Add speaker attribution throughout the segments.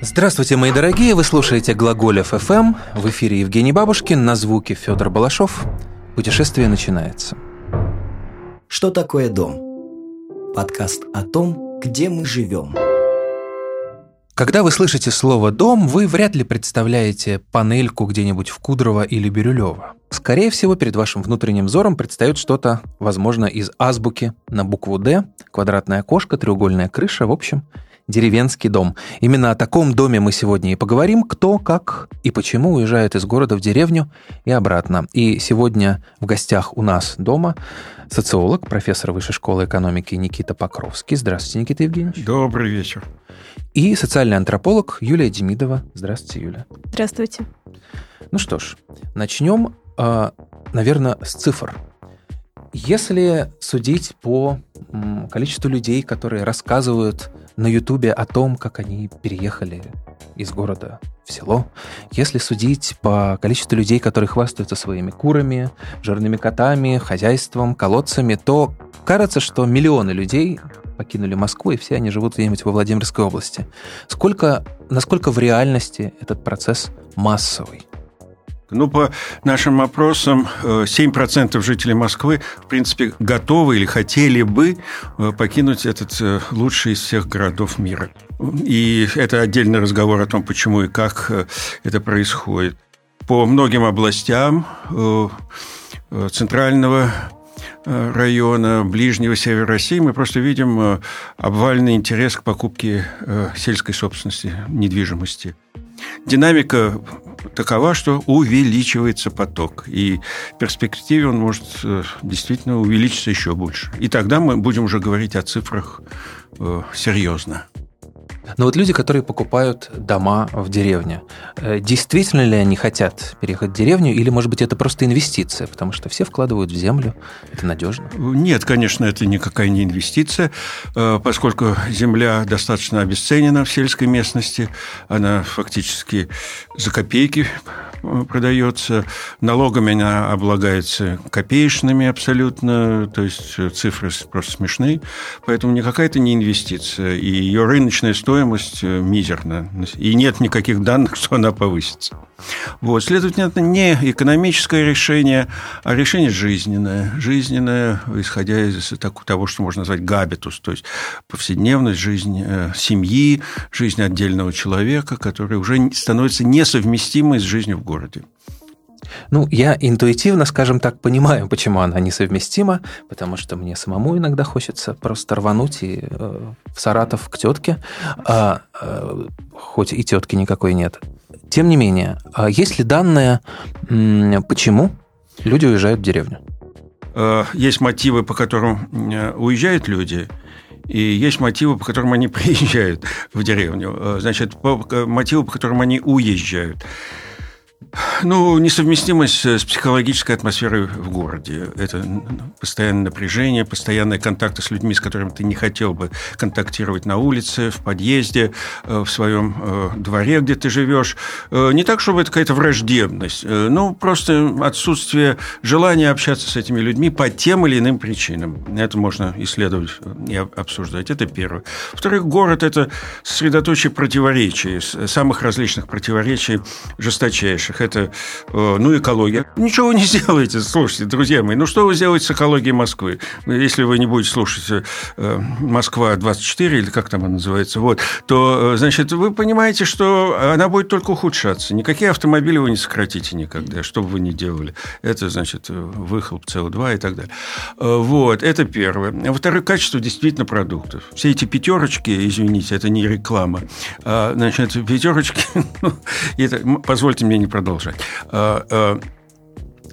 Speaker 1: Здравствуйте, мои дорогие! Вы слушаете Глаголев ФМ. В эфире Евгений Бабушкин, на звуке Федор Балашов. Путешествие начинается.
Speaker 2: Что такое дом? Подкаст о том, где мы живем.
Speaker 1: Когда вы слышите слово «дом», вы вряд ли представляете панельку где-нибудь в Кудрово или Бирюлево. Скорее всего, перед вашим внутренним взором предстает что-то, возможно, из азбуки на букву «Д», квадратное окошко, треугольная крыша, в общем, деревенский дом. Именно о таком доме мы сегодня и поговорим, кто, как и почему уезжает из города в деревню и обратно. И сегодня в гостях у нас дома социолог, профессор Высшей школы экономики Никита Покровский. Здравствуйте, Никита Евгеньевич.
Speaker 3: Добрый вечер.
Speaker 1: И социальный антрополог Юлия Демидова. Здравствуйте, Юля.
Speaker 4: Здравствуйте.
Speaker 1: Ну что ж, начнем, а, наверное, с цифр. Если судить по количеству людей, которые рассказывают на Ютубе о том, как они переехали из города в село, если судить по количеству людей, которые хвастаются своими курами, жирными котами, хозяйством, колодцами, то кажется, что миллионы людей покинули Москву, и все они живут где-нибудь во Владимирской области. Сколько, насколько в реальности этот процесс массовый?
Speaker 3: Ну, по нашим опросам, 7% э, жителей Москвы, в принципе, готовы или хотели бы э, покинуть этот э, лучший из всех городов мира. И это отдельный разговор о том, почему и как это происходит. По многим областям центрального района, ближнего севера России, мы просто видим обвальный интерес к покупке сельской собственности, недвижимости. Динамика такова, что увеличивается поток. И в перспективе он может э, действительно увеличиться еще больше. И тогда мы будем уже говорить о цифрах э, серьезно.
Speaker 1: Но вот люди, которые покупают дома в деревне, э, действительно ли они хотят переехать в деревню, или, может быть, это просто инвестиция, потому что все вкладывают в землю, это надежно?
Speaker 3: Нет, конечно, это никакая не инвестиция, э, поскольку земля достаточно обесценена в сельской местности, она фактически за копейки продается, налогами она облагается копеечными абсолютно, то есть цифры просто смешные, поэтому никакая это не инвестиция, и ее рыночная стоимость э, мизерна, и нет никаких данных, что она повысится. Вот, следовательно, это не экономическое решение, а решение жизненное. Жизненное, исходя из того, что можно назвать габитус, то есть повседневность, жизнь э, семьи, жизнь отдельного человека, которая уже становится несовместимой с жизнью в городе.
Speaker 1: Ну, я интуитивно, скажем так, понимаю, почему она несовместима, потому что мне самому иногда хочется просто рвануть и э, в Саратов к тетке, а, э, хоть и тетки никакой нет. Тем не менее, а есть ли данные, почему люди уезжают в деревню?
Speaker 3: Э, есть мотивы, по которым э, уезжают люди, и есть мотивы, по которым они приезжают в деревню. Э, значит, по, мотивы, по которым они уезжают. Ну, несовместимость с психологической атмосферой в городе. Это постоянное напряжение, постоянные контакты с людьми, с которыми ты не хотел бы контактировать на улице, в подъезде, э, в своем э, дворе, где ты живешь. Э, не так, чтобы это какая-то враждебность, но просто отсутствие желания общаться с этими людьми по тем или иным причинам. Это можно исследовать и обсуждать. Это первое. Во-вторых, город – это сосредоточие противоречий, самых различных противоречий жесточайших это, э, ну, экология. Ничего вы не сделаете, слушайте, друзья мои. Ну, что вы сделаете с экологией Москвы? Если вы не будете слушать э, Москва-24, или как там она называется, вот, то, э, значит, вы понимаете, что она будет только ухудшаться. Никакие автомобили вы не сократите никогда, что бы вы ни делали. Это, значит, выхлоп СО2 и так далее. Вот, это первое. Во-вторых, качество действительно продуктов. Все эти пятерочки, извините, это не реклама, а, значит, пятерочки, ну, это, позвольте мне не продолжать продолжать.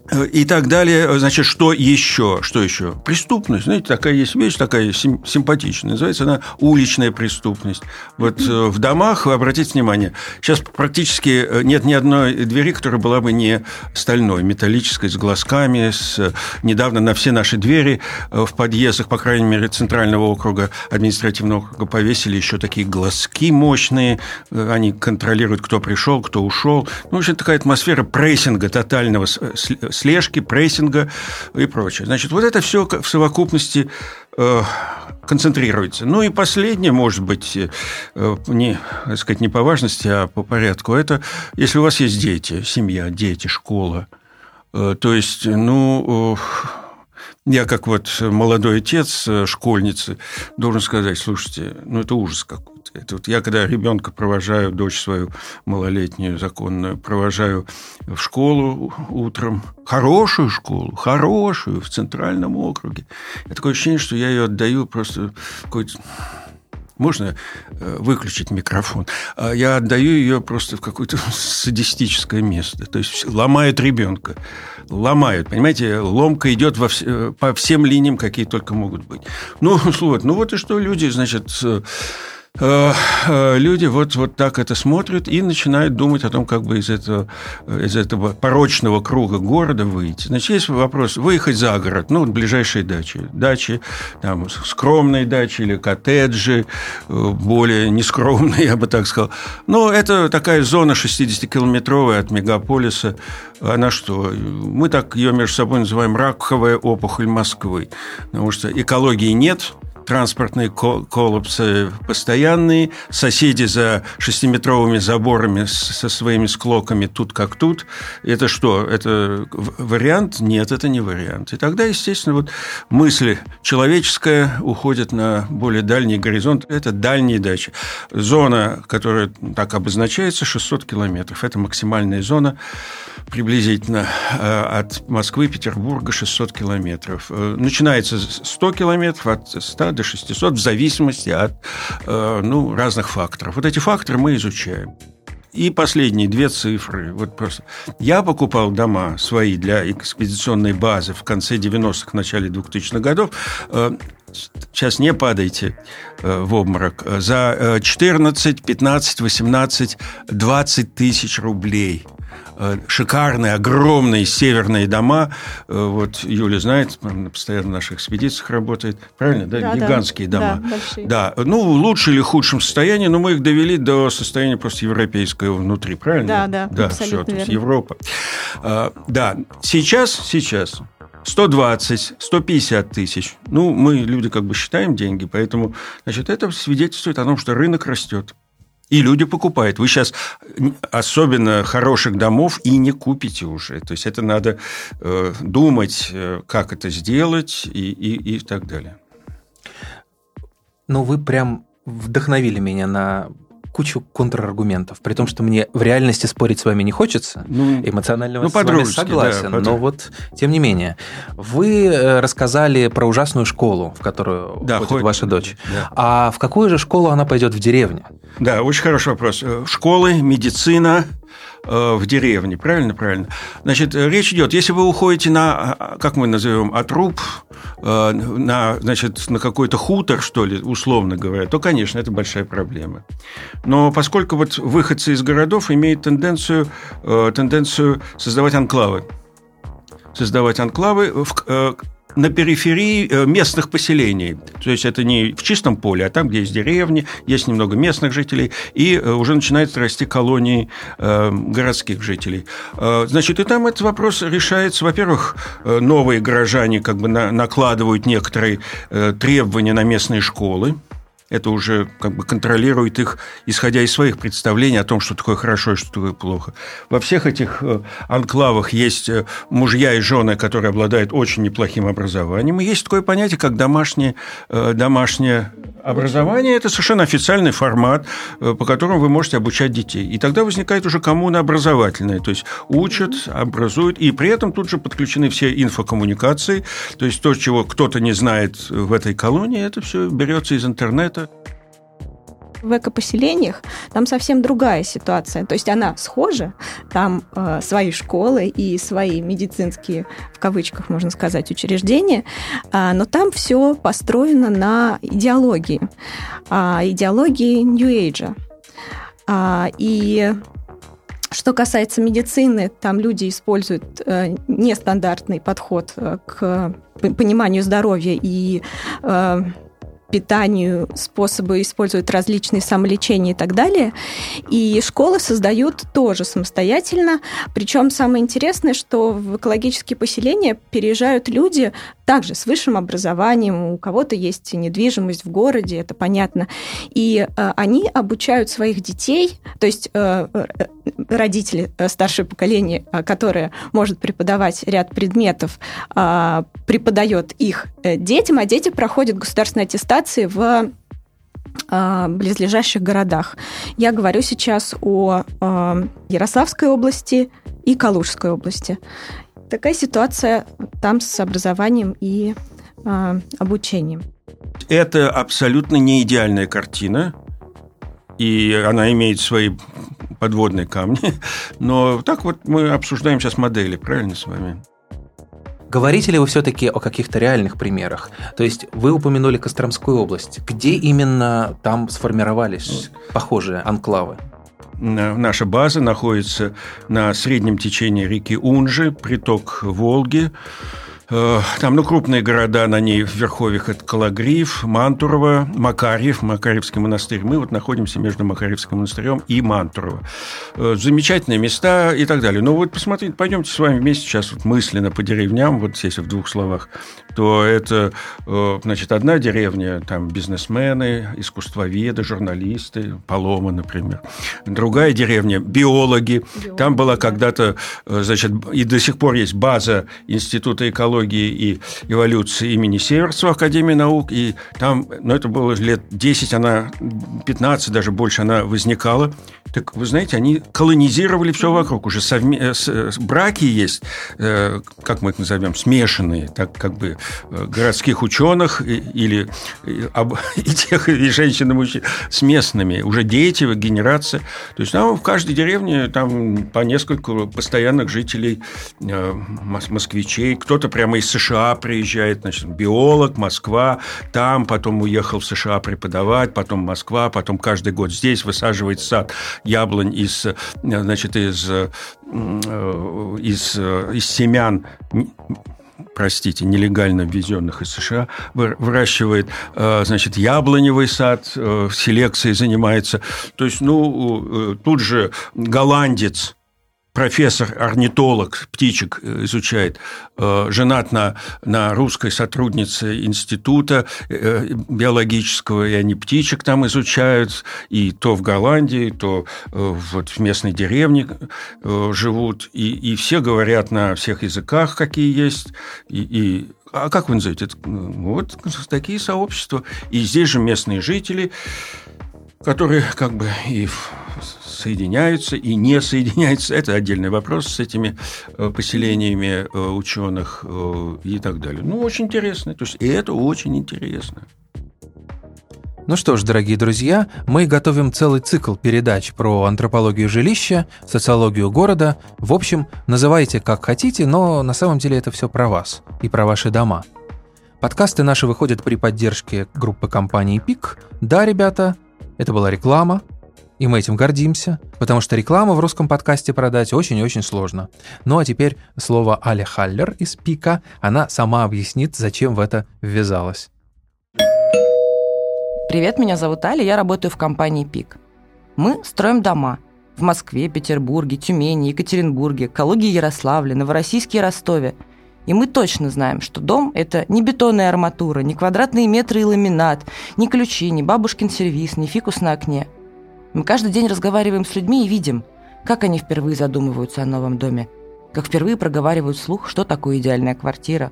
Speaker 3: А, и так далее. Значит, что еще? Что еще? Преступность. Знаете, такая есть вещь, такая симпатичная. Называется она уличная преступность. Вот э, в домах, обратите внимание, сейчас практически э, нет ни одной двери, которая была бы не стальной, металлической, с глазками. С... Недавно на все наши двери э, в подъездах, по крайней мере, Центрального округа, административного округа, повесили еще такие глазки мощные. Они контролируют, кто пришел, кто ушел. Ну, в общем, такая атмосфера прессинга тотального слежки, прессинга и прочее. Значит, вот это все в совокупности концентрируется. Ну и последнее, может быть, не, так сказать, не по важности, а по порядку, это если у вас есть дети, семья, дети, школа, то есть, ну, я как вот молодой отец школьницы должен сказать, слушайте, ну это ужас какой это вот я, когда ребенка провожаю, дочь свою малолетнюю, законную, провожаю в школу утром, хорошую школу, хорошую, в центральном округе. Я такое ощущение, что я ее отдаю просто какой-то можно э, выключить микрофон. А я отдаю ее просто в какое-то садистическое место. То есть ломают ребенка. Ломают. Понимаете, ломка идет во вс... Э, по всем линиям, какие только могут быть. Ну, вот, ну вот и что люди, значит, люди вот, вот так это смотрят и начинают думать о том, как бы из этого, из этого порочного круга города выйти. Значит, есть вопрос, выехать за город, ну, ближайшие дачи. Дачи, там, скромные дачи или коттеджи, э, более нескромные, я бы так сказал. Но это такая зона 60-километровая от мегаполиса. Она что? Мы так ее между собой называем раковая опухоль Москвы. Потому что экологии нет – транспортные коллапсы постоянные, соседи за шестиметровыми заборами со своими склоками тут как тут. Это что? Это вариант? Нет, это не вариант. И тогда, естественно, вот мысль человеческая уходит на более дальний горизонт. Это дальние дачи. Зона, которая так обозначается, 600 километров. Это максимальная зона приблизительно э, от Москвы, Петербурга 600 километров. Э, начинается 100 километров, от 100 до 600, в зависимости от э, ну, разных факторов. Вот эти факторы мы изучаем. И последние две цифры. Вот просто. Я покупал дома свои для экспедиционной базы в конце 90-х, начале 2000-х годов. Сейчас не падайте в обморок. За 14, 15, 18, 20 тысяч рублей – Э, шикарные, огромные северные дома. Э, вот Юля знает, постоянно в наших экспедициях работает. Правильно, да? да Гигантские
Speaker 4: да,
Speaker 3: дома.
Speaker 4: Да, большие.
Speaker 3: да, ну, в лучшем или худшем состоянии, но мы их довели до состояния просто европейского внутри, правильно?
Speaker 4: Да, да,
Speaker 3: да все, то есть Европа. Да, сейчас, сейчас 120, 150 тысяч. Ну, мы, люди, как бы считаем деньги, поэтому, значит, это свидетельствует о том, что рынок растет. И люди покупают. Вы сейчас особенно хороших домов и не купите уже. То есть это надо э, думать, э, как это сделать и, и, и так далее.
Speaker 1: Ну, вы прям вдохновили меня на кучу контраргументов, при том, что мне в реальности спорить с вами не хочется, ну, эмоционально ну, с вами согласен, да, но вот тем не менее. Вы э, рассказали про ужасную школу, в которую да, ходит, ходит ваша дочь. Да. А в какую же школу она пойдет в деревне?
Speaker 3: Да, очень хороший вопрос. Э, школы, медицина, в деревне. Правильно, правильно. Значит, речь идет, если вы уходите на, а, как мы назовем, отруб, э, на, значит, на какой-то хутор, что ли, условно говоря, то, конечно, это большая проблема. Но поскольку вот выходцы из городов имеют тенденцию, э, тенденцию создавать анклавы, создавать анклавы, на периферии э, местных поселений. То есть это не в чистом поле, а там, где есть деревни, есть немного местных жителей, и э, уже начинают расти колонии э, городских жителей. Значит, и там этот вопрос решается. Во-первых, новые горожане как бы накладывают некоторые требования на местные школы, это уже как бы контролирует их, исходя из своих представлений о том, что такое хорошо и что такое плохо. Во всех этих э, анклавах есть э, мужья и жены, которые обладают очень неплохим образованием. И есть такое понятие, как домашнее, э, домашнее образование. Это совершенно официальный формат, по которому вы можете обучать детей. И тогда возникает уже коммуна образовательная, то есть учат, образуют, и при этом тут же подключены все инфокоммуникации, то есть то, чего кто-то не знает в этой колонии, это все берется из интернета,
Speaker 4: в экопоселениях там совсем другая ситуация. То есть она схожа, там э, свои школы и свои медицинские, в кавычках можно сказать, учреждения, э, но там все построено на идеологии, э, идеологии Age. Э, и что касается медицины, там люди используют э, нестандартный подход э, к пониманию здоровья и э, питанию, способы используют различные самолечения и так далее. И школы создают тоже самостоятельно. Причем самое интересное, что в экологические поселения переезжают люди также с высшим образованием, у кого-то есть недвижимость в городе, это понятно. И э, они обучают своих детей, то есть э, э родители, э, старшее поколение, э, которое может преподавать ряд предметов, э, преподает их э, детям, а дети проходят государственные аттестации в э, близлежащих городах. Я говорю сейчас о э, Ярославской области и Калужской области. Такая ситуация там с образованием и обучением.
Speaker 3: Это абсолютно не идеальная картина, и она имеет свои подводные камни. Но так вот мы обсуждаем сейчас модели, правильно с вами?
Speaker 1: Говорите ли вы все-таки о каких-то реальных примерах? То есть вы упомянули Костромскую область. Где именно там сформировались похожие анклавы?
Speaker 3: Наша база находится на среднем течении реки Унжи, приток Волги. Э, там, ну, крупные города на ней в Верховьях – это Калагриф, Мантурово, Макарьев, Макарьевский монастырь. Мы вот находимся между Макарьевским монастырем и Мантурово. Э, замечательные места и так далее. Но вот посмотрите, пойдемте с вами вместе сейчас вот мысленно по деревням, вот если в двух словах, то это, э, значит, одна деревня, там бизнесмены, искусствоведы, журналисты, Палома, например. Другая деревня – биологи. биологи там была когда-то, значит, и до сих пор есть база Института экологии экологии и эволюции имени Северцева Академии наук, и там, ну, это было лет 10, она, 15 даже больше она возникала. Так, вы знаете, они колонизировали все вокруг. Уже совме... Э, с... браки есть, э, как мы их назовем, смешанные, так как бы э, городских ученых или и тех, и женщин, и мужчин, с местными. Уже дети, генерация. То есть там в каждой деревне там по несколько постоянных жителей, москвичей. Кто-то прямо из США приезжает, значит, биолог, Москва, там, потом уехал в США преподавать, потом Москва, потом каждый год здесь высаживает сад яблонь из, значит, из, э, из, из семян простите, нелегально ввезенных из США, выращивает, э, значит, яблоневый сад, э, селекцией занимается. То есть, ну, тут же голландец, профессор-орнитолог птичек э, изучает, э, женат на, на русской сотруднице института э, биологического, и они птичек там изучают, и то в Голландии, то вот в местной деревне живут, и, и все говорят на всех языках, какие есть, и, и а как вы назовете? Вот такие сообщества. И здесь же местные жители, которые как бы и соединяются и не соединяются. Это отдельный вопрос с этими э, поселениями э, ученых э, и так далее. Ну, очень интересно. То есть, и это очень интересно.
Speaker 1: Ну что ж, дорогие друзья, мы готовим целый цикл передач про антропологию жилища, социологию города. В общем, называйте как хотите, но на самом деле это все про вас и про ваши дома. Подкасты наши выходят при поддержке группы компании ПИК. Да, ребята, это была реклама, и мы этим гордимся, потому что рекламу в русском подкасте продать очень и очень сложно. Ну а теперь слово Аля Халлер из Пика. Она сама объяснит, зачем в это ввязалась.
Speaker 5: Привет, меня зовут Аля, я работаю в компании ПИК. Мы строим дома в Москве, Петербурге, Тюмени, Екатеринбурге, Калуге, Ярославле, Новороссийске и Ростове. И мы точно знаем, что дом – это не бетонная арматура, не квадратные метры и ламинат, не ключи, не бабушкин сервиз, не фикус на окне – мы каждый день разговариваем с людьми и видим, как они впервые задумываются о новом доме, как впервые проговаривают вслух, что такое идеальная квартира.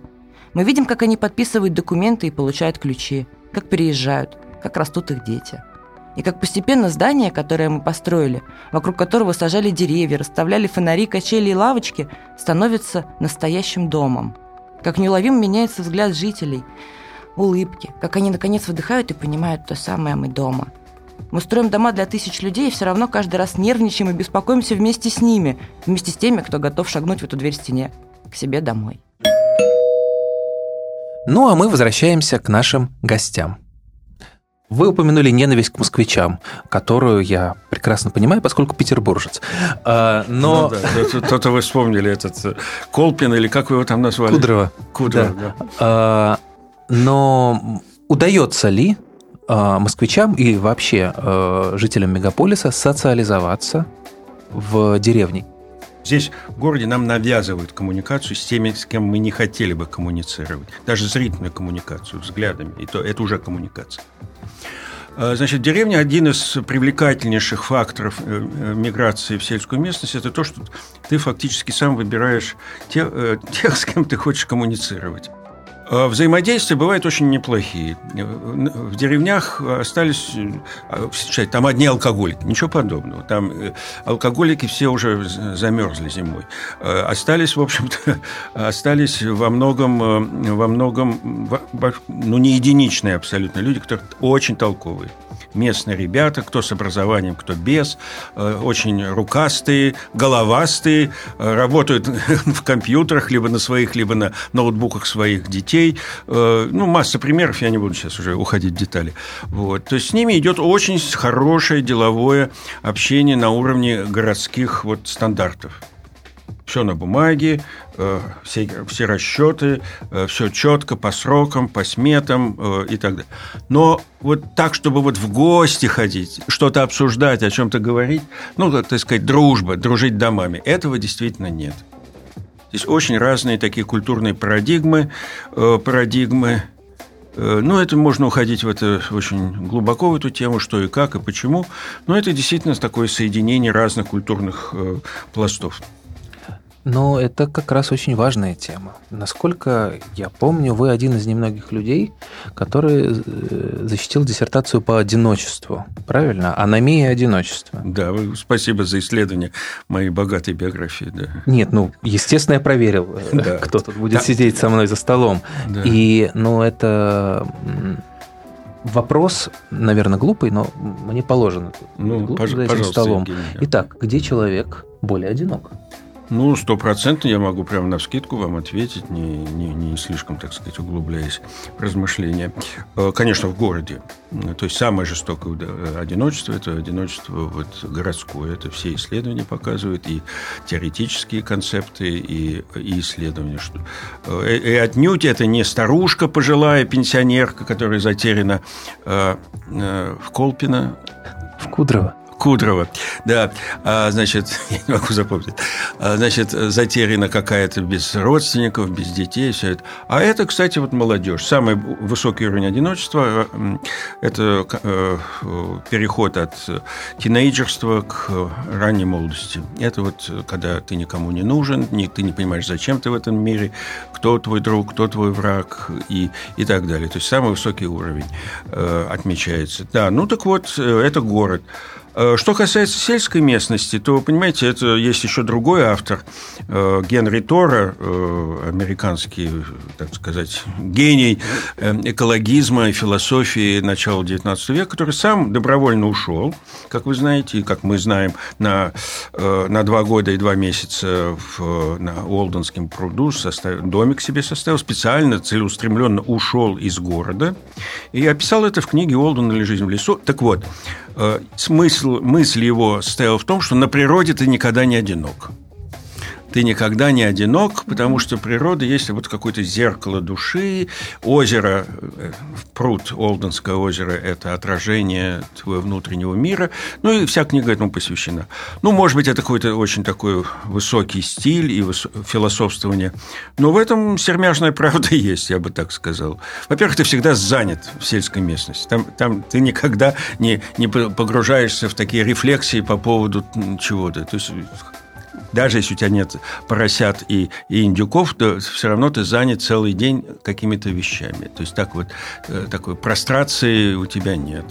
Speaker 5: Мы видим, как они подписывают документы и получают ключи, как переезжают, как растут их дети. И как постепенно здание, которое мы построили, вокруг которого сажали деревья, расставляли фонари, качели и лавочки, становится настоящим домом. Как неуловимо меняется взгляд жителей, улыбки, как они наконец выдыхают и понимают то самое «мы дома». Мы строим дома для тысяч людей, и все равно каждый раз нервничаем и беспокоимся вместе с ними, вместе с теми, кто готов шагнуть в эту дверь стене, к себе домой.
Speaker 1: Ну а мы возвращаемся к нашим гостям. Вы упомянули ненависть к москвичам, которую я прекрасно понимаю, поскольку петербуржец. А, но...
Speaker 3: Ну, да, то-то вы вспомнили этот э, Колпин, или как вы его там назвали?
Speaker 1: Кудрово.
Speaker 3: Кудрово, да. да.
Speaker 1: А, но удается ли москвичам и вообще э, жителям мегаполиса социализоваться в деревне?
Speaker 3: Здесь в городе нам навязывают коммуникацию с теми, с кем мы не хотели бы коммуницировать. Даже зрительную коммуникацию, взглядами. И то это уже коммуникация. А, значит, деревня – один из привлекательнейших факторов э, э, миграции в сельскую местность. Это то, что ты фактически сам выбираешь тех, э, тех с кем ты хочешь коммуницировать. А взаимодействия бывают очень неплохие. В деревнях остались, а, там одни алкоголики, ничего подобного. Там алкоголики все уже замерзли зимой. Остались, в общем-то, остались во многом, во многом, ну, не единичные абсолютно люди, которые очень толковые местные ребята, кто с образованием, кто без, э, очень рукастые, головастые, э, работают в компьютерах, либо на своих, либо на ноутбуках своих детей. Э, ну, масса примеров, я не буду сейчас уже уходить в детали. Вот. То есть с ними идет очень хорошее деловое общение на уровне городских вот стандартов все на бумаге, э, все, все расчеты, э, все четко, по срокам, по сметам э, и так далее. Но вот так, чтобы вот в гости ходить, что-то обсуждать, о чем-то говорить, ну, так сказать, дружба, дружить домами, этого действительно нет. Здесь очень разные такие культурные парадигмы, парадигмы ну, это можно уходить в это очень глубоко, в эту тему, что и как, и почему. Но это действительно такое соединение разных культурных пластов.
Speaker 1: Но это как раз очень важная тема. Насколько я помню, вы один из немногих людей, который э, защитил диссертацию по одиночеству. Правильно? Аномия одиночества.
Speaker 3: Да, спасибо за исследование моей богатой биографии. Да.
Speaker 1: Нет, ну, естественно, я проверил, э, да. кто тут будет да. сидеть со мной за столом. Да. И, ну, это вопрос, наверное, глупый, но мне положено.
Speaker 3: Ну, глупо пож- за этим столом. Евгений,
Speaker 1: Итак, где человек более одинок?
Speaker 3: Ну, стопроцентно я могу прямо на вскидку вам ответить, не, не, не слишком, так сказать, углубляясь в размышления. Э, конечно, в городе. То есть самое жестокое одиночество – это одиночество вот городское. Это все исследования показывают, и теоретические концепты, и, и исследования. Что, э, и отнюдь это не старушка пожилая, пенсионерка, которая затеряна э, в Колпино.
Speaker 1: В Кудрово.
Speaker 3: Кудрова. Да, а, значит, я не могу запомнить. А, значит, затеряна какая-то без родственников, без детей, все это. А это, кстати, вот молодежь. Самый высокий уровень одиночества – это э, переход от тинейджерства к ранней молодости. Это вот когда ты никому не нужен, ты не понимаешь, зачем ты в этом мире, кто твой друг, кто твой враг и, и так далее. То есть самый высокий уровень э, отмечается. Да, ну так вот, э, это город. Э, что касается сельской местности, то, понимаете, это есть еще другой автор, э, Генри Тора, э, американский, так сказать, гений экологизма и философии начала XIX века, который сам добровольно ушел, как вы знаете, и как мы знаем, на, на два года и два месяца в, на Олденском пруду, составил, домик себе составил, специально, целеустремленно ушел из города и описал это в книге «Олден или жизнь в лесу». Так вот, смысл, мысль его стояла в том, что на природе ты никогда не одинок ты никогда не одинок, потому что природа есть вот какое-то зеркало души, озеро, э, пруд, Олденское озеро – это отражение твоего внутреннего мира, ну и вся книга этому посвящена. Ну, может быть, это какой-то очень такой высокий стиль и философствование, но в этом сермяжная правда есть, я бы так сказал. Во-первых, ты всегда занят в сельской местности, там, там ты никогда не, не погружаешься в такие рефлексии по поводу чего-то, то есть даже если у тебя нет поросят и, и индюков, то все равно ты занят целый день какими-то вещами. То есть так вот, э, такой прострации у тебя нет.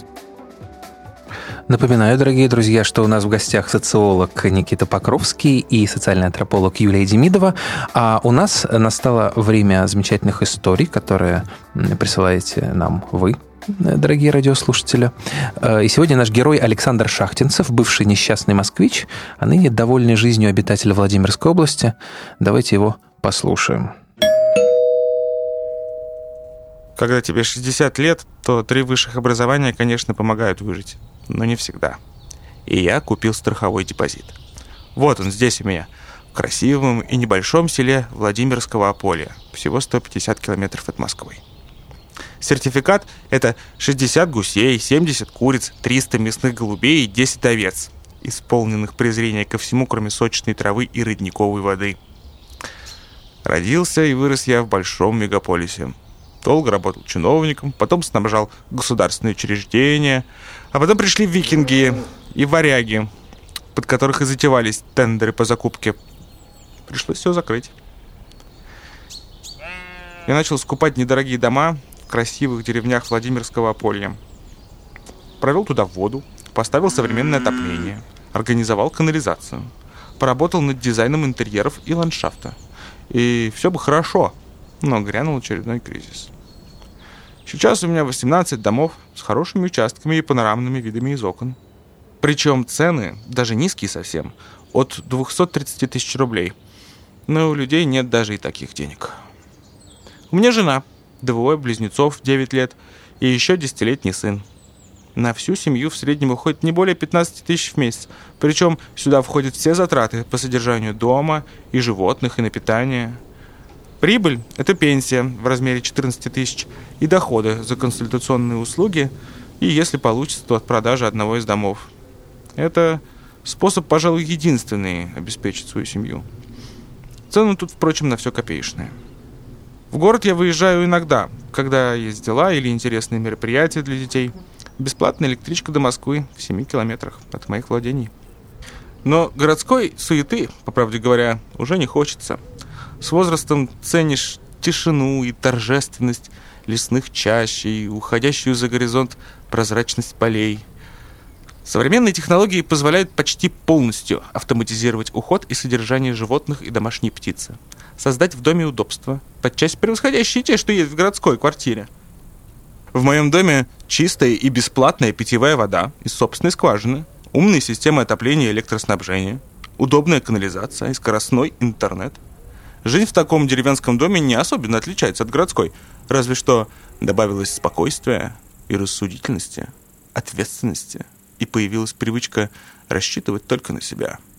Speaker 1: Напоминаю, дорогие друзья, что у нас в гостях социолог Никита Покровский и социальный антрополог Юлия Демидова. А у нас настало время замечательных историй, которые присылаете нам вы, дорогие радиослушатели. Э, и сегодня наш герой Александр Шахтинцев, бывший несчастный москвич, а ныне довольный жизнью обитатель Владимирской области. Давайте его послушаем.
Speaker 6: Когда тебе 60 лет, то три высших образования, конечно, помогают выжить, но не всегда. И я купил страховой депозит. Вот он здесь у меня, в красивом и небольшом селе Владимирского Аполья, всего 150 километров от Москвы. Сертификат – это 60 гусей, 70 куриц, 300 мясных голубей и 10 овец, исполненных презрения ко всему, кроме сочной травы и родниковой воды. Родился и вырос я в большом мегаполисе. Долго работал чиновником, потом снабжал государственные учреждения, а потом пришли викинги и варяги, под которых и затевались тендеры по закупке. Пришлось все закрыть. Я начал скупать недорогие дома красивых деревнях Владимирского Аполья. Провел туда воду, поставил современное отопление, организовал канализацию, поработал над дизайном интерьеров и ландшафта. И все бы хорошо, но грянул очередной кризис. Сейчас у меня 18 домов с хорошими участками и панорамными видами из окон. Причем цены, даже низкие совсем, от 230 тысяч рублей. Но у людей нет даже и таких денег. У меня жена, двое близнецов, 9 лет, и еще десятилетний сын. На всю семью в среднем уходит не более 15 тысяч в месяц. Причем сюда входят все затраты по содержанию дома и животных, и на питание. Прибыль – это пенсия в размере 14 тысяч и доходы за консультационные услуги, и если получится, то от продажи одного из домов. Это способ, пожалуй, единственный обеспечить свою семью. Цены тут, впрочем, на все копеечные. В город я выезжаю иногда, когда есть дела или интересные мероприятия для детей. Бесплатная электричка до Москвы в 7 километрах от моих владений. Но городской суеты, по правде говоря, уже не хочется. С возрастом ценишь тишину и торжественность лесных чащ и уходящую за горизонт прозрачность полей. Современные технологии позволяют почти полностью автоматизировать уход и содержание животных и домашней птицы – создать в доме удобства, подчас превосходящие те, что есть в городской квартире. В моем доме чистая и бесплатная питьевая вода из собственной скважины, умные системы отопления и электроснабжения, удобная канализация и скоростной интернет. Жизнь в таком деревенском доме не особенно отличается от городской, разве что добавилось спокойствие и рассудительности, ответственности, и появилась привычка рассчитывать только на себя –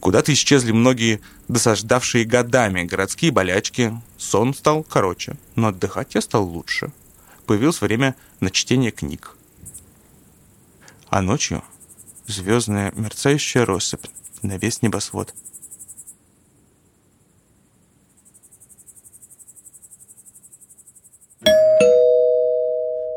Speaker 6: Куда-то исчезли многие досаждавшие годами городские болячки. Сон стал короче, но отдыхать я стал лучше. Появилось время на чтение книг. А ночью звездная мерцающая россыпь на весь небосвод –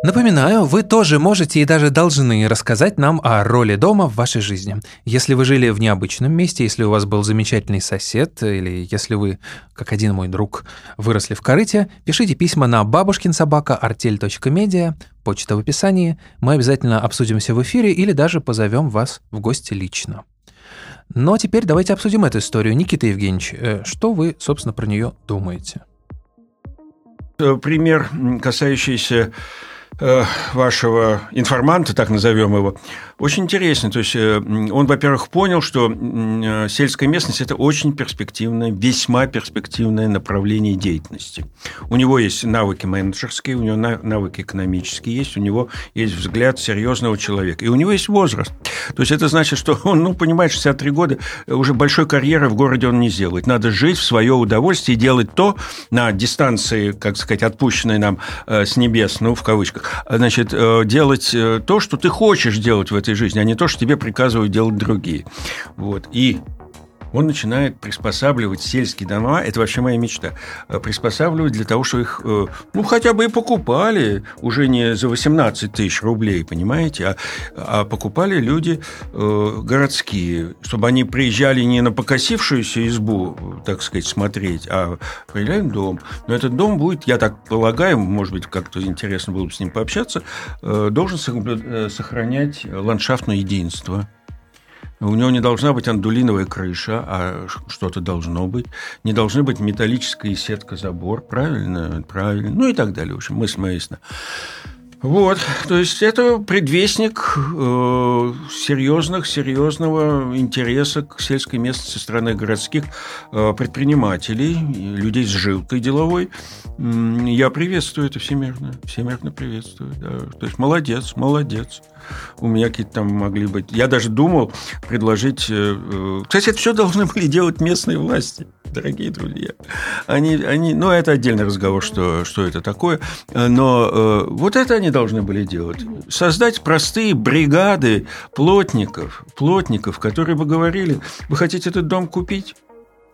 Speaker 1: Напоминаю, вы тоже можете и даже должны рассказать нам о роли дома в вашей жизни. Если вы жили в необычном месте, если у вас был замечательный сосед, или если вы, как один мой друг, выросли в корыте, пишите письма на бабушкинсобака.артель.медиа, почта в описании. Мы обязательно обсудимся в эфире или даже позовем вас в гости лично. Но теперь давайте обсудим эту историю. Никита Евгеньевич, э, что вы, собственно, про нее думаете?
Speaker 3: Э, пример, касающийся Э, вашего информанта, так назовем его, очень интересно. То есть э, он, во-первых, понял, что э, сельская местность – это очень перспективное, весьма перспективное направление деятельности. У него есть навыки менеджерские, у него навыки экономические есть, у него есть взгляд серьезного человека. И у него есть возраст. То есть это значит, что он, ну, понимает, 63 года, уже большой карьеры в городе он не сделает. Надо жить в свое удовольствие и делать то на дистанции, как сказать, отпущенной нам с небес, ну, в кавычках, значит, э, делать э, то, что ты хочешь делать в этой жизни, а не то, что тебе приказывают делать другие. Вот. И он начинает приспосабливать сельские дома, это вообще моя мечта, э, приспосабливать для того, чтобы их, э, ну, хотя бы и покупали уже не за 18 тысяч рублей, понимаете, а, а покупали люди э, городские, чтобы они приезжали не на покосившуюся избу, так сказать, смотреть, а приезжали в дом. Но этот дом будет, я так полагаю, может быть, как-то интересно было бы с ним пообщаться, должен сохранять ландшафтное единство. У него не должна быть андулиновая крыша, а что-то должно быть. Не должны быть металлическая сетка забор, правильно? Правильно. Ну и так далее. В общем, мысль моя ясна. Вот, то есть это предвестник э, серьезных, серьезного интереса к сельской местности со стороны городских э, предпринимателей, людей с жилкой деловой. Я приветствую это всемирно, всемирно приветствую. Да. То есть молодец, молодец. У меня какие-то там могли быть. Я даже думал предложить... Э, э, кстати, это все должны были делать местные власти, дорогие друзья. Они, они, ну, это отдельный разговор, что, что это такое. Но э, вот это они должны были делать. Создать простые бригады плотников, плотников, которые бы говорили, вы хотите этот дом купить?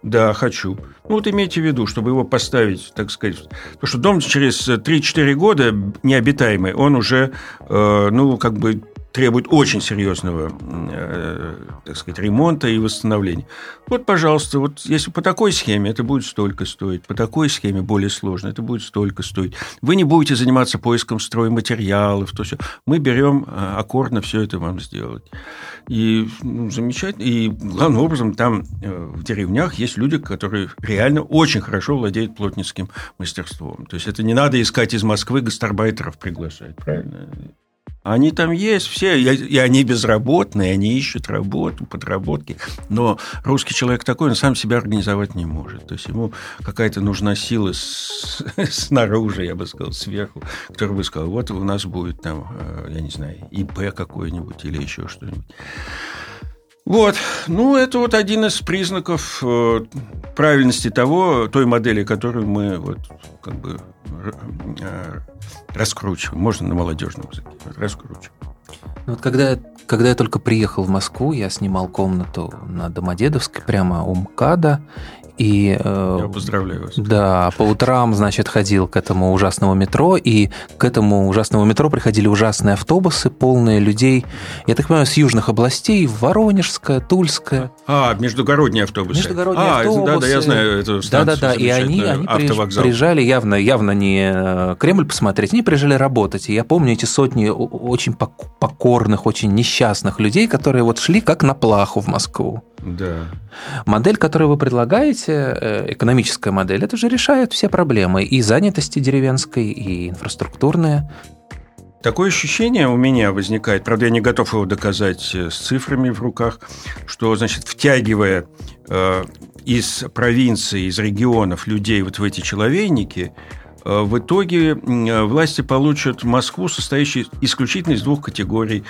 Speaker 3: Да, хочу. Ну, вот имейте в виду, чтобы его поставить, так сказать, потому что дом через 3-4 года необитаемый, он уже, э, ну, как бы требует очень серьезного, э, так сказать, ремонта и восстановления. Вот, пожалуйста, вот если по такой схеме это будет столько стоить, по такой схеме более сложно, это будет столько стоить. Вы не будете заниматься поиском стройматериалов, то все. Мы берем э, аккордно все это вам сделать. И ну, замечательно. И главным образом там э, в деревнях есть люди, которые реально очень хорошо владеют плотницким мастерством. То есть это не надо искать из Москвы гастарбайтеров приглашать, правильно? Они там есть все, и они безработные, они ищут работу, подработки. Но русский человек такой, он сам себя организовать не может. То есть ему какая-то нужна сила с, снаружи, я бы сказал, сверху, которая бы сказала, вот у нас будет там, э, я не знаю, ИП какой-нибудь или еще что-нибудь. Вот, ну, это вот один из признаков э, правильности того, той модели, которую мы вот как бы э, раскручиваем. Можно на молодежном языке. Раскручиваем.
Speaker 1: Ну, вот когда, когда я только приехал в Москву, я снимал комнату на Домодедовской, прямо у МКАДа, и,
Speaker 3: э, Я поздравляю вас.
Speaker 1: Да, по утрам, значит, ходил к этому ужасному метро, и к этому ужасному метро приходили ужасные автобусы, полные людей, я так понимаю, с южных областей, Воронежская, Тульская.
Speaker 3: А, междугородние автобусы.
Speaker 1: Междугородние а, автобусы.
Speaker 3: Да, да, я знаю эту станцию.
Speaker 1: Да-да-да, и они, они приезжали явно, явно не э, Кремль посмотреть, они приезжали работать. И я помню эти сотни очень покорных, очень несчастных людей, которые вот шли как на плаху в Москву.
Speaker 3: Да.
Speaker 1: Модель, которую вы предлагаете, э, экономическая модель, это же решает все проблемы и занятости деревенской, и инфраструктурные.
Speaker 3: Такое ощущение у меня возникает, правда, я не готов его доказать э, с цифрами в руках, что, значит, втягивая э, из провинции, из регионов людей вот в эти человейники, э, в итоге власти получат Москву, состоящую исключительно из двух категорий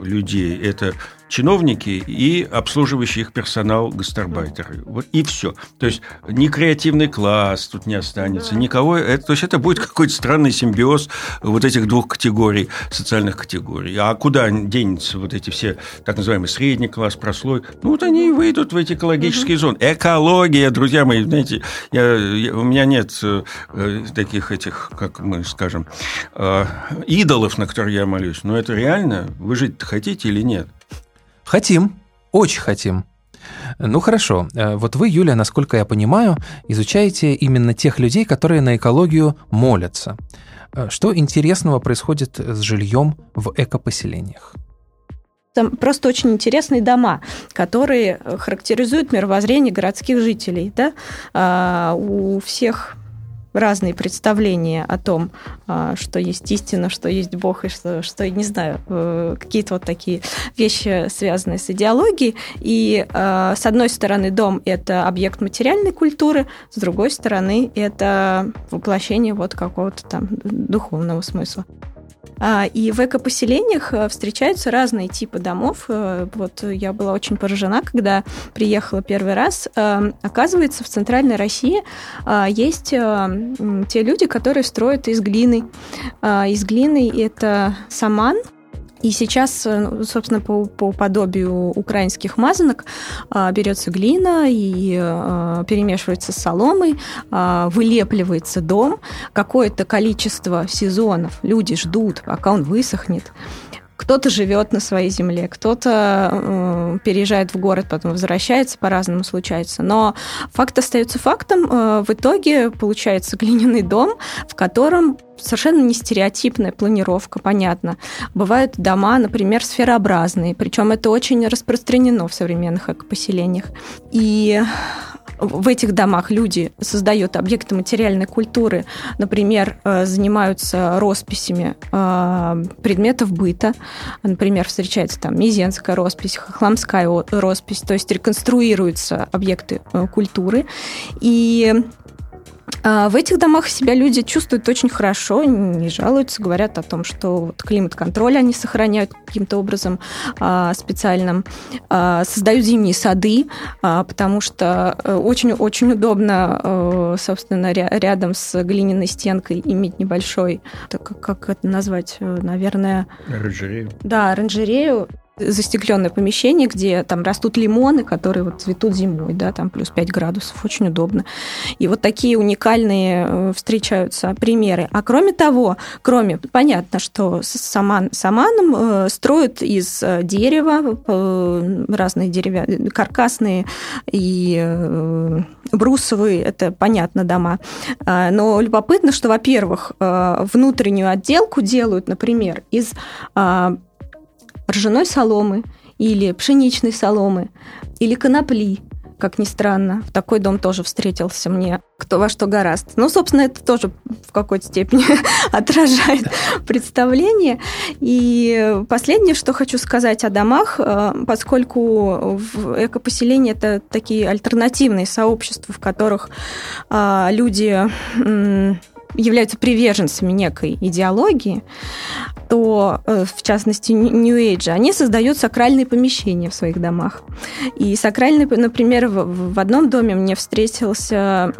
Speaker 3: людей. Это чиновники и обслуживающий их персонал гастарбайтеры. Вот и все. То есть ни креативный класс тут не останется, никого. Это, то есть это будет какой-то странный симбиоз вот этих двух категорий, социальных категорий. А куда денется вот эти все так называемый средний класс, прослой? Ну вот они и выйдут в эти экологические зоны. Экология, друзья мои, знаете, я, я, у меня нет э, таких этих, как мы скажем, э, идолов, на которые я молюсь. Но это реально? Вы жить хотите или нет?
Speaker 1: Хотим, очень хотим. Ну хорошо, э, вот вы, Юлия, насколько я понимаю, изучаете именно тех людей, которые на экологию молятся. Э, что интересного происходит с жильем в экопоселениях?
Speaker 4: Там просто очень интересные дома, которые характеризуют мировоззрение городских жителей. Да? А, у всех разные представления о том, а, что есть истина, что есть Бог, и что, что не знаю, э, какие-то вот такие вещи, связанные с идеологией. И а, с одной стороны, дом – это объект материальной культуры, с другой стороны, это воплощение вот какого-то там духовного смысла. А, и в экопоселениях э, встречаются разные типы домов. Э, вот я была очень поражена, когда приехала первый раз. Э, оказывается, в Центральной России есть те люди, которые строят из глины. Из глины это саман, и сейчас, э, ну, собственно, по, по подобию украинских мазанок а, берется глина и а, перемешивается с соломой, а, вылепливается дом, какое-то количество сезонов люди ждут, пока он высохнет. Кто-то живет на своей земле, кто-то э, переезжает в город, потом возвращается, по-разному случается. Но факт остается фактом. Э, в итоге получается глиняный дом, в котором совершенно не стереотипная планировка, понятно. Бывают дома, например, сферообразные, причем это очень распространено в современных экопоселениях. И в этих домах люди создают объекты материальной культуры, например, э, занимаются росписями э, предметов быта, например, встречается там мизенская роспись, хохламская роспись, то есть реконструируются объекты э, культуры. И в этих домах себя люди чувствуют очень хорошо, не жалуются, говорят о том, что вот климат-контроль они сохраняют каким-то образом а, специальным, а, создают зимние сады, потому что очень-очень э, удобно, э, собственно, рядом с глиняной стенкой иметь небольшой, как, как это назвать, э, наверное...
Speaker 3: Оранжерею.
Speaker 4: Да, оранжерею застекленное помещение, где там растут лимоны, которые вот цветут зимой, да, там плюс 5 градусов, очень удобно. И вот такие уникальные э, встречаются примеры. А кроме того, кроме, понятно, что саман, саманом э, строят из э, дерева разные деревья, каркасные и брусовые, это понятно, дома. А, но любопытно, что, во-первых, внутреннюю отделку делают, например, из а, ржаной соломы или пшеничной соломы или конопли, как ни странно. В такой дом тоже встретился мне кто во что гораст. Ну, собственно, это тоже в какой-то степени отражает представление. И последнее, что хочу сказать о домах, э, поскольку в экопоселении это такие альтернативные сообщества, в которых а, люди являются приверженцами некой идеологии, то, э, в частности, New Age, они создают сакральные помещения в своих домах. И сакральный, например, в одном доме мне встретился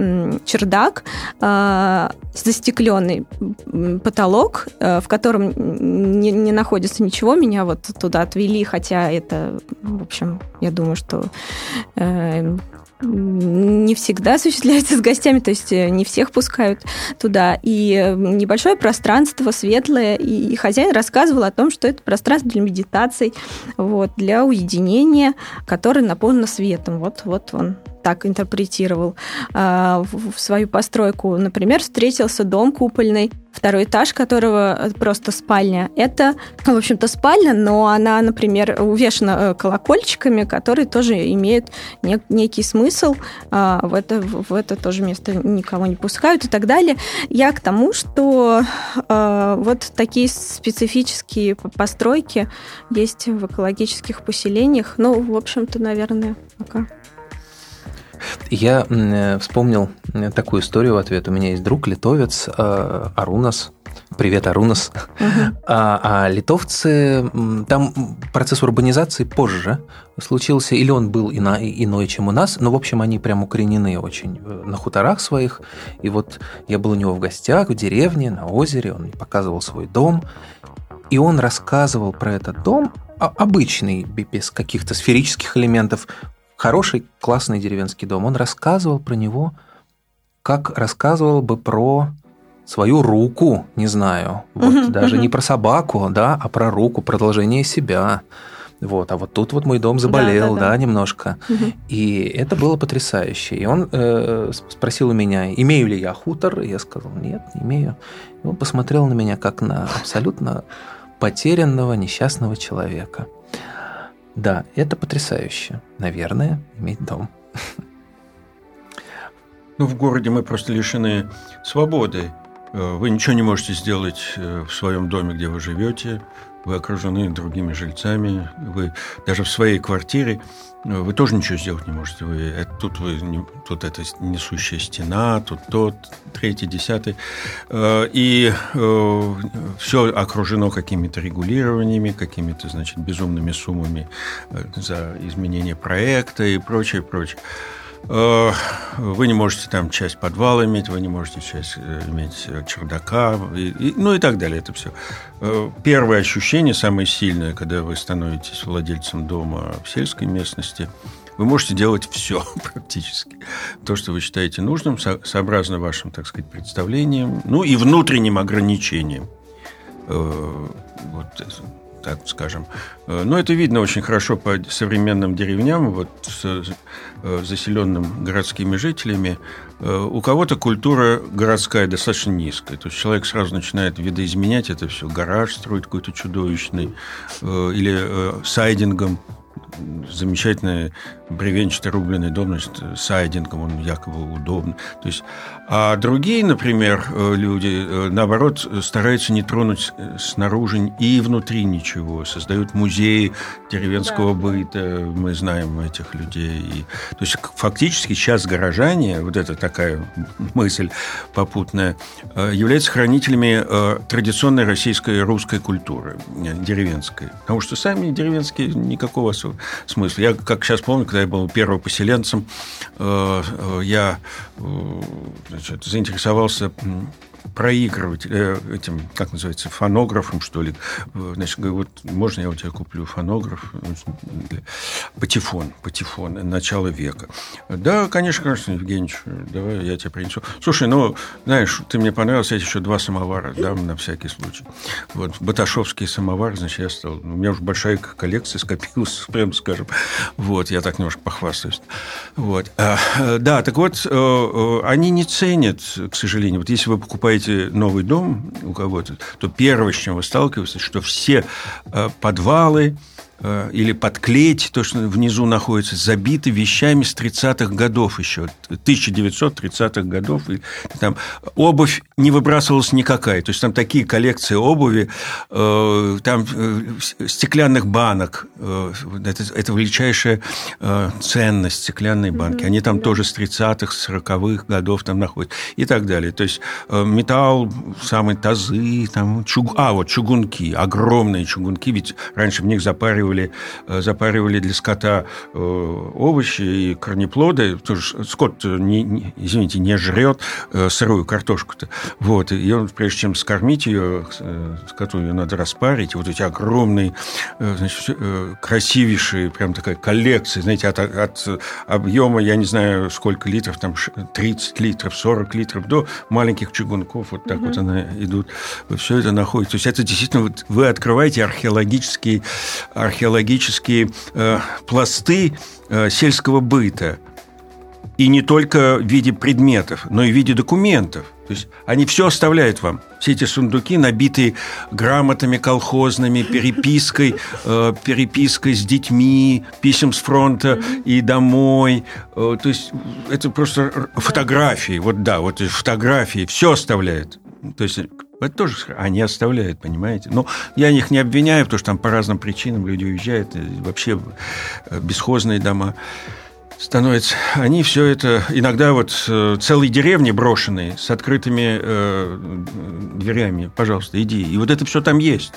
Speaker 4: чердак, э, застекленный потолок, э, в котором не, не находится ничего. Меня вот туда отвели, хотя это, в общем, я думаю, что не всегда осуществляется с гостями, то есть э, не всех пускают туда. И э, небольшое пространство светлое, и хозяин рассказывал о том, что это пространство для медитаций, вот, для уединения, которое наполнено светом. Вот, вот он так интерпретировал э, в свою постройку. Например, встретился дом купольный, второй этаж которого просто спальня. Это, в общем-то, спальня, но она, например, увешана э, колокольчиками, которые тоже имеют нек- некий смысл. Э, в, это, в это тоже место никого не пускают и так далее. Я к тому, что э, вот такие специфические постройки есть в экологических поселениях. Ну, в общем-то, наверное, пока.
Speaker 1: Я э, вспомнил э, такую историю в ответ. У меня есть друг, литовец э, Арунас. Привет, Арунас. А, а литовцы, там процесс урбанизации позже случился, или он был ино, иной, чем у нас, но, в общем, они прям укоренены очень на хуторах своих. И вот я был у него в гостях, в деревне, на озере, он показывал свой дом, и он рассказывал про этот дом, обычный, без каких-то сферических элементов, хороший, классный деревенский дом. Он рассказывал про него, как рассказывал бы про свою руку, не знаю, вот uh-huh, даже uh-huh. не про собаку, да, а про руку, продолжение себя. Вот, а вот тут вот мой дом заболел, да, да, да. да немножко. Угу. И это было потрясающе. И он э, спросил у меня, имею ли я хутор? И я сказал, нет, не имею. И он посмотрел на меня как на абсолютно потерянного, несчастного человека. Да, это потрясающе. Наверное, иметь дом.
Speaker 3: Ну, в городе мы просто лишены свободы. Э, вы ничего не можете сделать э, в своем доме, где вы живете. Вы окружены другими жильцами. Вы даже в своей квартире вы тоже ничего сделать не можете. Вы, это, тут, вы, тут это несущая стена, тут тот, третий, десятый. Э, и э, все окружено какими-то регулированиями, какими-то, значит, безумными суммами э, за изменение проекта и прочее, прочее. Э, вы не можете там часть подвала иметь, вы не можете часть э, иметь э, чердака, и, и, ну и так далее. Это все. Первое ощущение, самое сильное, когда вы становитесь владельцем дома в сельской местности, вы можете делать все практически. То, что вы считаете нужным, сообразно вашим, так сказать, представлениям, ну и внутренним ограничениям. Вот так скажем. Э, но это видно очень хорошо по современным деревням, вот э, заселенным городскими жителями. Э, у кого-то культура городская достаточно низкая. То есть человек сразу начинает видоизменять это все. Гараж строить какой-то чудовищный. Или сайдингом замечательные бревенчатый рубленый дом, значит, сайдингом он якобы удобно. То есть, а другие, например, э, люди, э, наоборот, стараются не тронуть э, снаружи и внутри ничего. Создают музеи деревенского да. быта. Мы знаем этих людей. И, то есть, фактически сейчас горожане, вот это такая мысль попутная, являются хранителями традиционной российской русской культуры, деревенской. Потому что сами деревенские никакого смысла. Я, как сейчас помню, когда я был первопоселенцем, я значит, заинтересовался проигрывать э, этим, как называется, фонографом, что ли. Значит, говорю, вот можно я у тебя куплю фонограф? Патефон, патефон, начало века. Да, конечно, конечно, Евгеньевич, давай я тебе принесу. Слушай, ну, знаешь, ты мне понравился, я еще два самовара дам на всякий случай. Вот, баташовский самовар, значит, я стал... У меня уже большая коллекция скопилась, прям скажем. Вот, я так немножко похвастаюсь. Вот. А, да, так вот, э, э, они не ценят, к сожалению. Вот если вы покупаете покупаете новый дом у кого-то, то первое, с чем вы сталкиваетесь, что все э, подвалы, или подклеить то, что внизу находится, забиты вещами с 30-х годов еще, 1930-х годов. И там обувь не выбрасывалась никакая. То есть там такие коллекции обуви, э, там э, стеклянных банок. Это, это величайшая ценность стеклянной банки. Они там тоже с 30-х, 40-х годов там находятся и так далее. То есть металл, самые тазы, там, чуг... а, вот чугунки, огромные чугунки, ведь раньше в них запаривали запаривали, э, запаривали для скота э, овощи и корнеплоды. Тоже скот, не, не, извините, не жрет э, сырую картошку-то. Вот. И он, прежде чем скормить ее, скоту ее надо распарить. вот эти огромные, значит, красивейшие, прям такая коллекция, знаете, от, от объема, я не знаю, сколько литров, там 30 литров, 40 литров, до маленьких чугунков, вот так угу. вот она идут. Все это находится. То есть это действительно, вот вы открываете археологический, археологические э, пласты э, сельского быта. И не только в виде предметов, но и в виде документов. То есть они все оставляют вам. Все эти сундуки, набитые грамотами колхозными, перепиской, э, перепиской с детьми, писем с фронта и домой. Э, то есть это просто фотографии. Вот да, вот фотографии. Все оставляют. То есть это тоже они оставляют, понимаете? Но я их не обвиняю, потому что там по разным причинам люди уезжают, вообще э, бесхозные дома становятся. Они все это иногда вот э, целые деревни брошенные с открытыми э, дверями. Пожалуйста, иди. И вот это все там есть.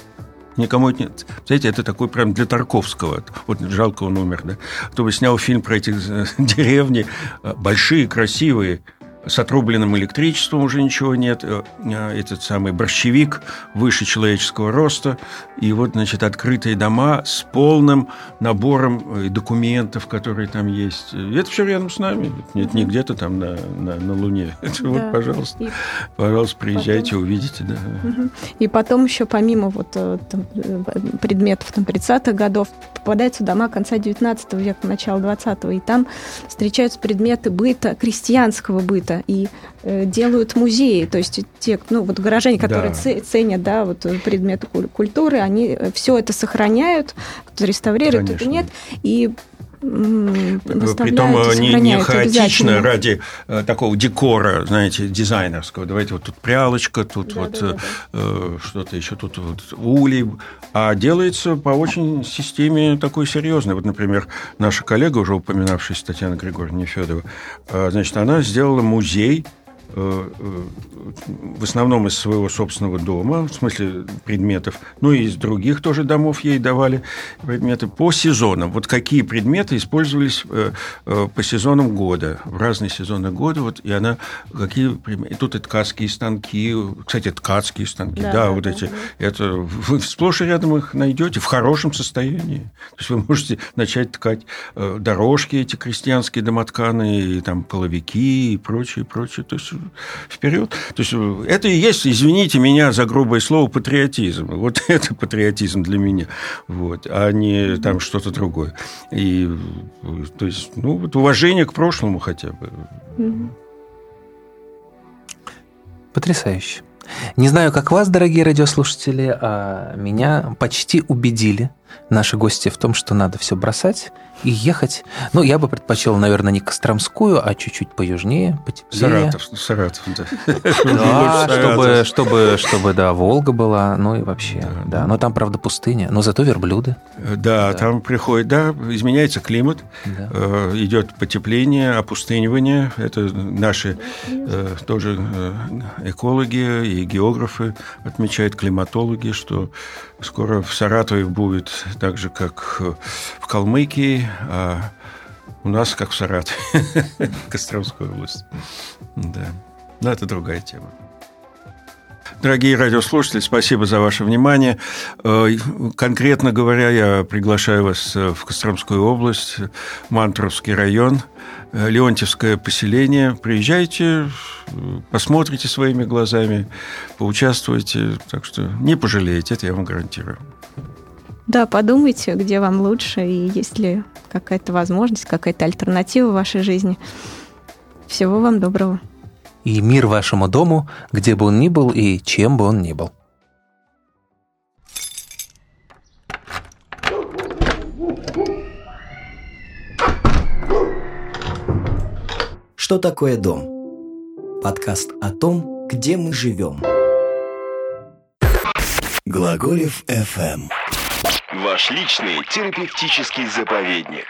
Speaker 3: Никому это нет. Знаете, это такой прям для Тарковского. Вот жалко он умер, да. Кто бы снял фильм про эти э, деревни, большие, красивые, с отрубленным электричеством уже ничего нет. Э, э, этот самый борщевик выше человеческого роста. И вот, значит, открытые дома с полным набором э, документов, которые там есть. И это все рядом с нами. Нет, не где-то там на, на, на Луне. Это да. вот, пожалуйста, и пожалуйста, приезжайте, потом... увидите. Да.
Speaker 4: И потом еще помимо вот там, предметов там, 30-х годов попадаются дома конца 19 века, начала 20-го, и там встречаются предметы быта, крестьянского быта, и э, делают музеи, то есть те, ну вот горожане, которые да. ценят, да, вот предметы культуры, они э, все это сохраняют, реставрируют, это нет, и
Speaker 3: Притом э, не, не хаотично ради э, такого декора, знаете, дизайнерского. Давайте вот тут прялочка, тут да, вот да, да. Э, что-то еще, тут вот улей. А делается по очень системе такой серьезной. Вот, например, наша коллега, уже упоминавшаяся Татьяна Григорьевна Нефедова, значит, она сделала музей Э, э, в основном из своего собственного дома, в смысле предметов, ну и из других тоже домов ей давали предметы по сезонам. Вот какие предметы использовались э, по сезонам года, в разные сезоны года, вот, и она какие предметы, тут и ткацкие станки, кстати, ткацкие станки, да, да вот да, эти, да. это вы сплошь и рядом их найдете в хорошем состоянии. То есть вы можете начать ткать дорожки эти крестьянские домотканые, там половики и прочее, прочее. То есть вперед. То есть это и есть, извините меня за грубое слово, патриотизм. Вот это патриотизм для меня, вот, а не там что-то другое. И, то есть, ну, вот уважение к прошлому хотя бы.
Speaker 1: Потрясающе. Не знаю, как вас, дорогие радиослушатели, а меня почти убедили – наши гости в том, что надо все бросать и ехать. Ну, я бы предпочел, наверное, не Костромскую, а чуть-чуть поюжнее, потеплее.
Speaker 3: Саратов, Саратов, да.
Speaker 1: Да, чтобы, чтобы, чтобы, да, Волга была, ну и вообще, да. Но там, правда, пустыня, но зато верблюды.
Speaker 3: Да, там приходит, да, изменяется климат, э, идет потепление, опустынивание. Это наши э, тоже э, экологи и географы отмечают, климатологи, что скоро в Саратове будет так же, как в Калмыкии, а у нас как в Саратове, Костромской области. Да. Но это другая тема. Дорогие радиослушатели, спасибо за ваше внимание. Э, конкретно говоря, я приглашаю вас в Костромскую область, Мантуровский район, э, Леонтьевское поселение. Приезжайте, посмотрите своими глазами, поучаствуйте. Так что не пожалеете, это я вам гарантирую.
Speaker 4: Да, подумайте, где вам лучше, и есть ли какая-то возможность, какая-то альтернатива в вашей жизни. Всего вам доброго.
Speaker 1: И мир вашему дому, где бы он ни был и чем бы он ни был.
Speaker 2: Что такое дом? Подкаст о том, где мы живем. Глаголев FM.
Speaker 7: Ваш личный терапевтический заповедник.